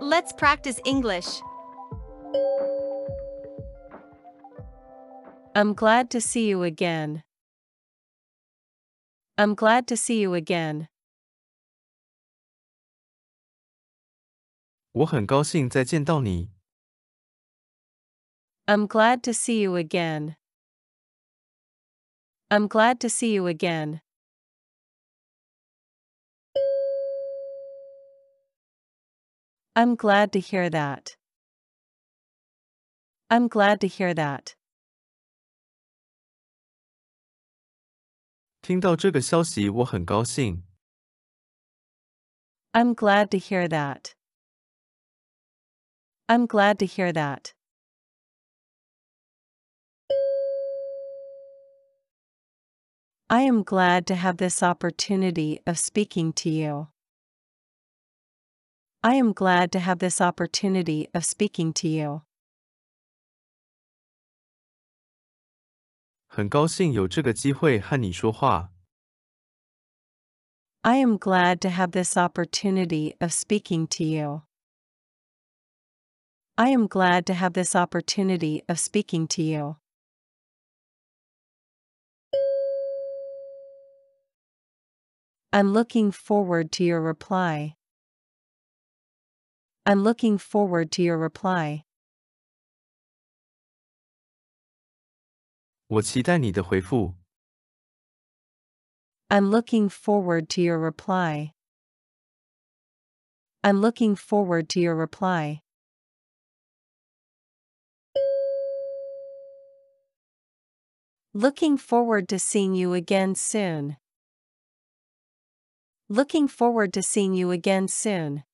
Let's practice English. I'm glad to see you again. I'm glad to see you again. 我很高兴再见到你。 I'm glad to see you again. I'm glad to see you again. I'm glad to hear that. I'm glad to hear that. 听到这个消息，我很高兴。 I'm glad to hear that. I'm glad to hear that. I am glad to have this opportunity of speaking to you. I am glad to have this opportunity of speaking to you. 很高兴有这个机会和你说话。 I am glad to have this opportunity of speaking to you. I am glad to have this opportunity of speaking to you. I'm looking forward to your reply. I'm looking forward to your reply. 我期待你的回复。 I'm looking forward to your reply. I'm looking forward to your reply. Looking forward to seeing you again soon. Looking forward to seeing you again soon.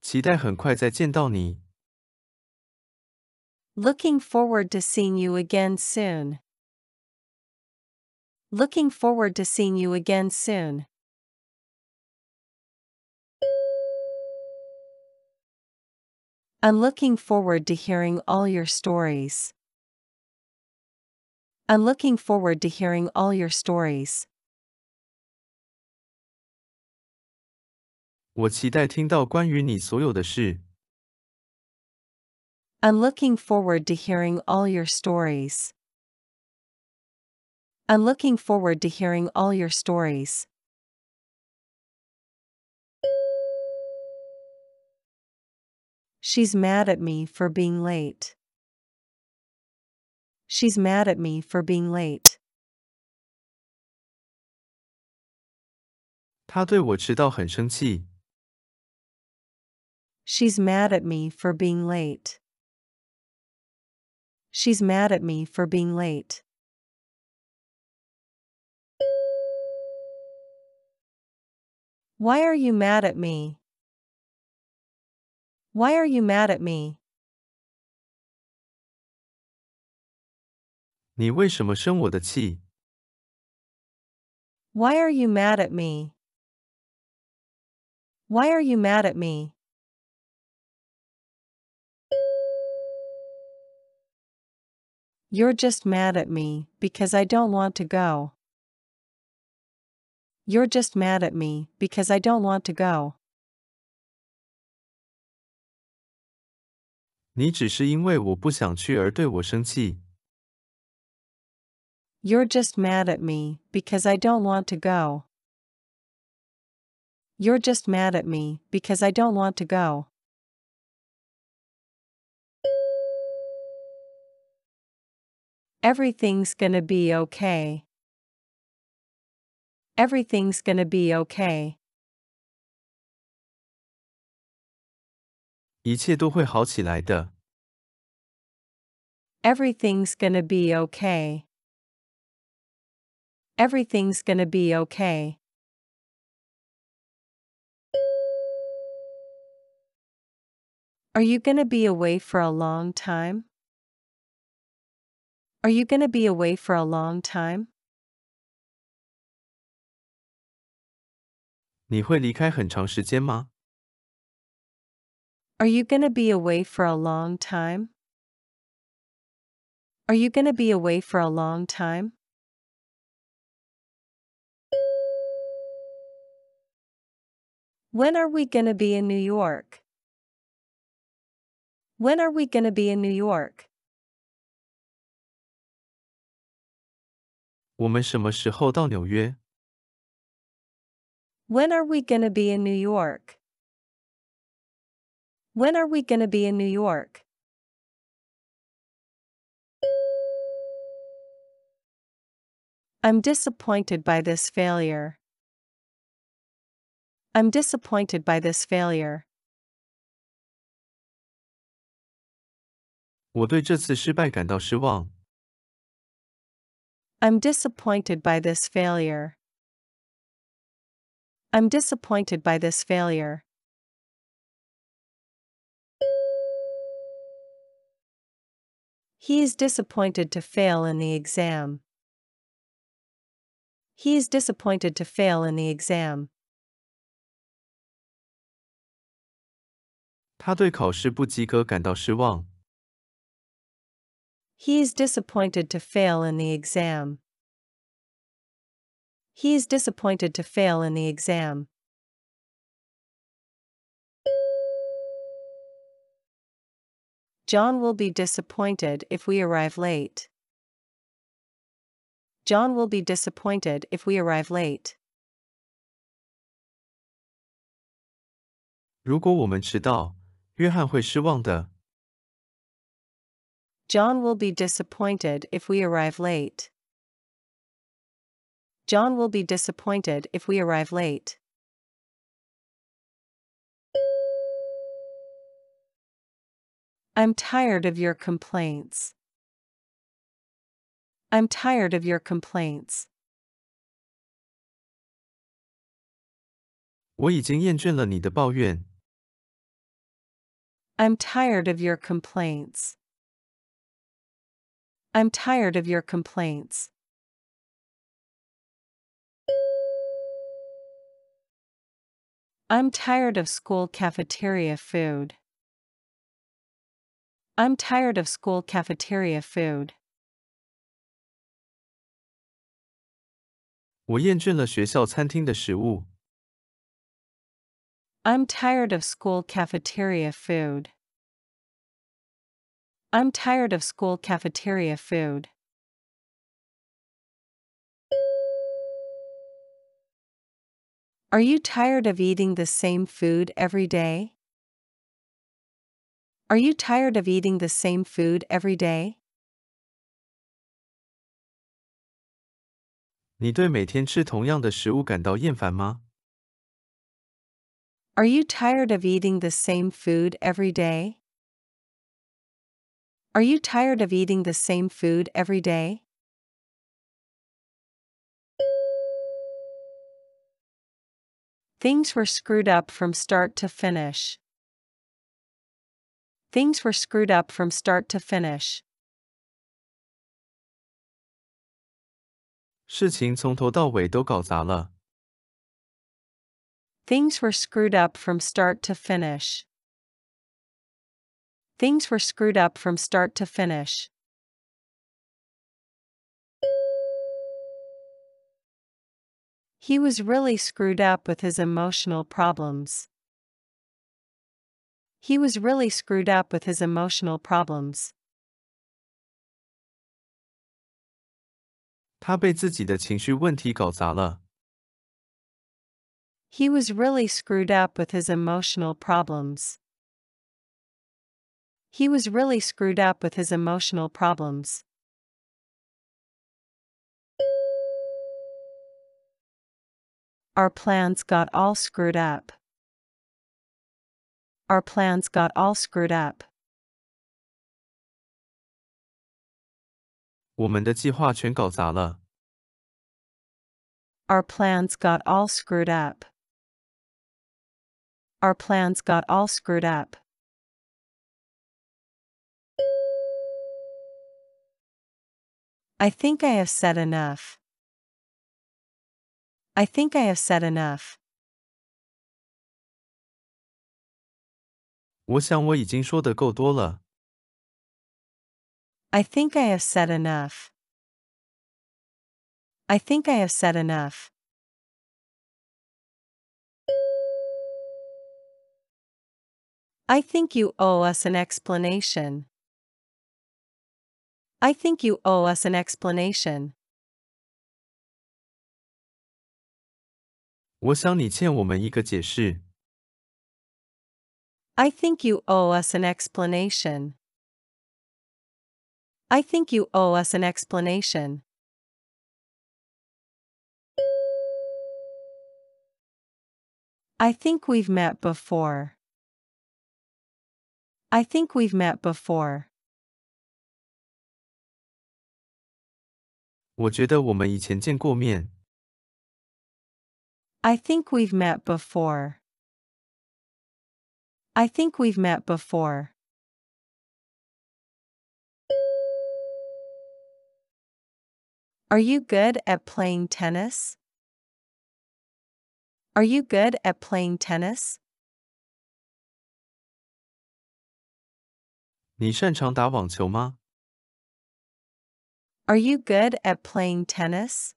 期待很快再见到你。 Looking forward to seeing you again soon. Looking forward to seeing you again soon. I'm looking forward to hearing all your stories. I'm looking forward to hearing all your stories. 我期待听到关于你所有的事。 I'm looking forward to hearing all your stories. I'm looking forward to hearing all your stories. She's mad at me for being late. She's mad at me for being late. 他对我迟到很生气。 She's mad at me for being late. She's mad at me for being late. Why are you mad at me? Why are you mad at me? 你为什么生我的气？ Why are you mad at me? Why are you mad at me? You're just mad at me because I don't want to go. You're just mad at me because I don't want to go. 你只是因为我不想去而对我生气。 You're just mad at me because I don't want to go. You're just mad at me because I don't want to go. Everything's gonna be okay. Everything's gonna be okay. 一切都会好起来的。 Everything's gonna be okay. Everything's gonna be okay. Are you gonna be away for a long time? Are you gonna be away for a long time? 你会离开很长时间吗？ Are you gonna be away for a long time? Are you gonna be away for a long time? When are we gonna be in New York? When are we gonna be in New York? 我们什么时候到纽约？ When are we gonna be in New York? When are we gonna be in New York? I'm disappointed by this failure. I'm disappointed by this failure. 我对这次失败感到失望。 I'm disappointed by this failure. I'm disappointed by this failure. He is disappointed to fail in the exam. He is disappointed to fail in the exam. 他对考试不及格感到失望。 He is disappointed to fail in the exam. He is disappointed to fail in the exam. John will be disappointed if we arrive late. John will be disappointed if we arrive late. 如果我们迟到，约翰会失望的。 John will be disappointed if we arrive late. John will be disappointed if we arrive late. I'm tired of your complaints. I'm tired of your complaints. 我已经厌倦了你的抱怨。 I'm tired of your complaints. I'm tired of your complaints. I'm tired of school cafeteria food. I'm tired of school cafeteria food. 我厌倦了学校餐厅的食物。 I'm tired of school cafeteria food. I'm tired of school cafeteria food. Are you tired of eating the same food every day? Are you tired of eating the same food every day? 你对每天吃同样的食物感到厌烦吗？ Are you tired of eating the same food every day? Are you tired of eating the same food every day? Things were screwed up from start to finish. Things were screwed up from start to finish. 事情从头到尾都搞砸了。 Things were screwed up from start to finish. Things were screwed up from start to finish. He was really screwed up with his emotional problems. He was really screwed up with his emotional problems. 他被自己的情绪问题搞砸了。 He was really screwed up with his emotional problems. He was really screwed up with his emotional problems. Our plans got all screwed up. Our plans got all screwed up. 我们的计划全搞砸了。 Our plans got all screwed up. Our plans got all screwed up. I think I have said enough. I think I have said enough. 我想我已经说的够多了。 I think I have said enough. I think I have said enough. I think you owe us an explanation. I think you owe us an explanation. 我想你欠我们一个解释。 I think you owe us an explanation. I think you owe us an explanation. I think we've met before. I think we've met before. 我觉得我们以前见过面。 I think we've met before. I think we've met before. Are you good at playing tennis? Are you good at playing tennis? 你擅长打网球吗？ Are you good at playing tennis?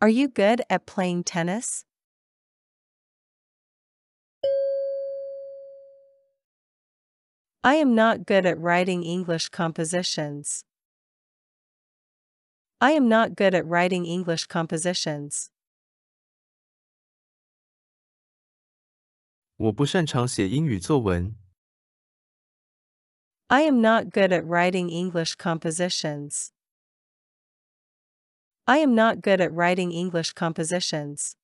Are you good at playing tennis? I am not good at writing English compositions. I am not good at writing English compositions. 我不擅长写英语作文。 I am not good at writing English compositions. I am not good at writing English compositions.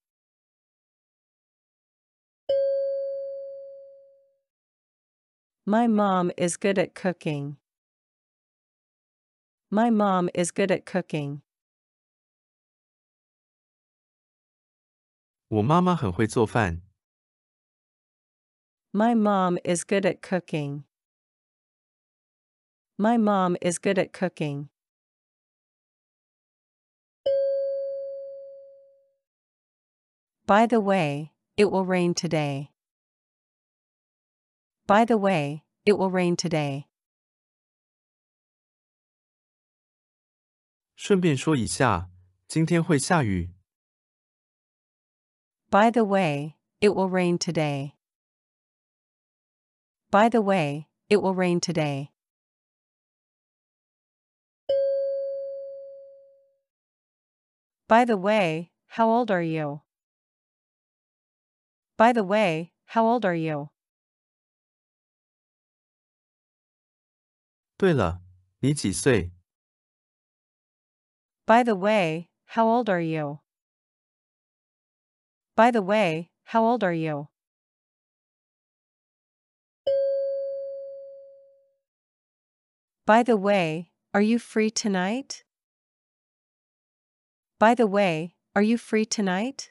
My mom is good at cooking. My mom is good at cooking. 我妈妈很会做饭。 My mom is good at cooking. My mom is good at cooking. By the way, it will rain today. By the way, it will rain today. 顺便说一下，今天会下雨。 By the way, it will rain today. By the way, it will rain today. By the way, how old are you? By the way, how old are you? 对了，你几岁？ By the way, how old are you? By the way, how old are you? By the way, are you free tonight? By the way, are you free tonight?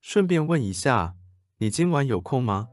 顺便问一下，你今晚有空吗？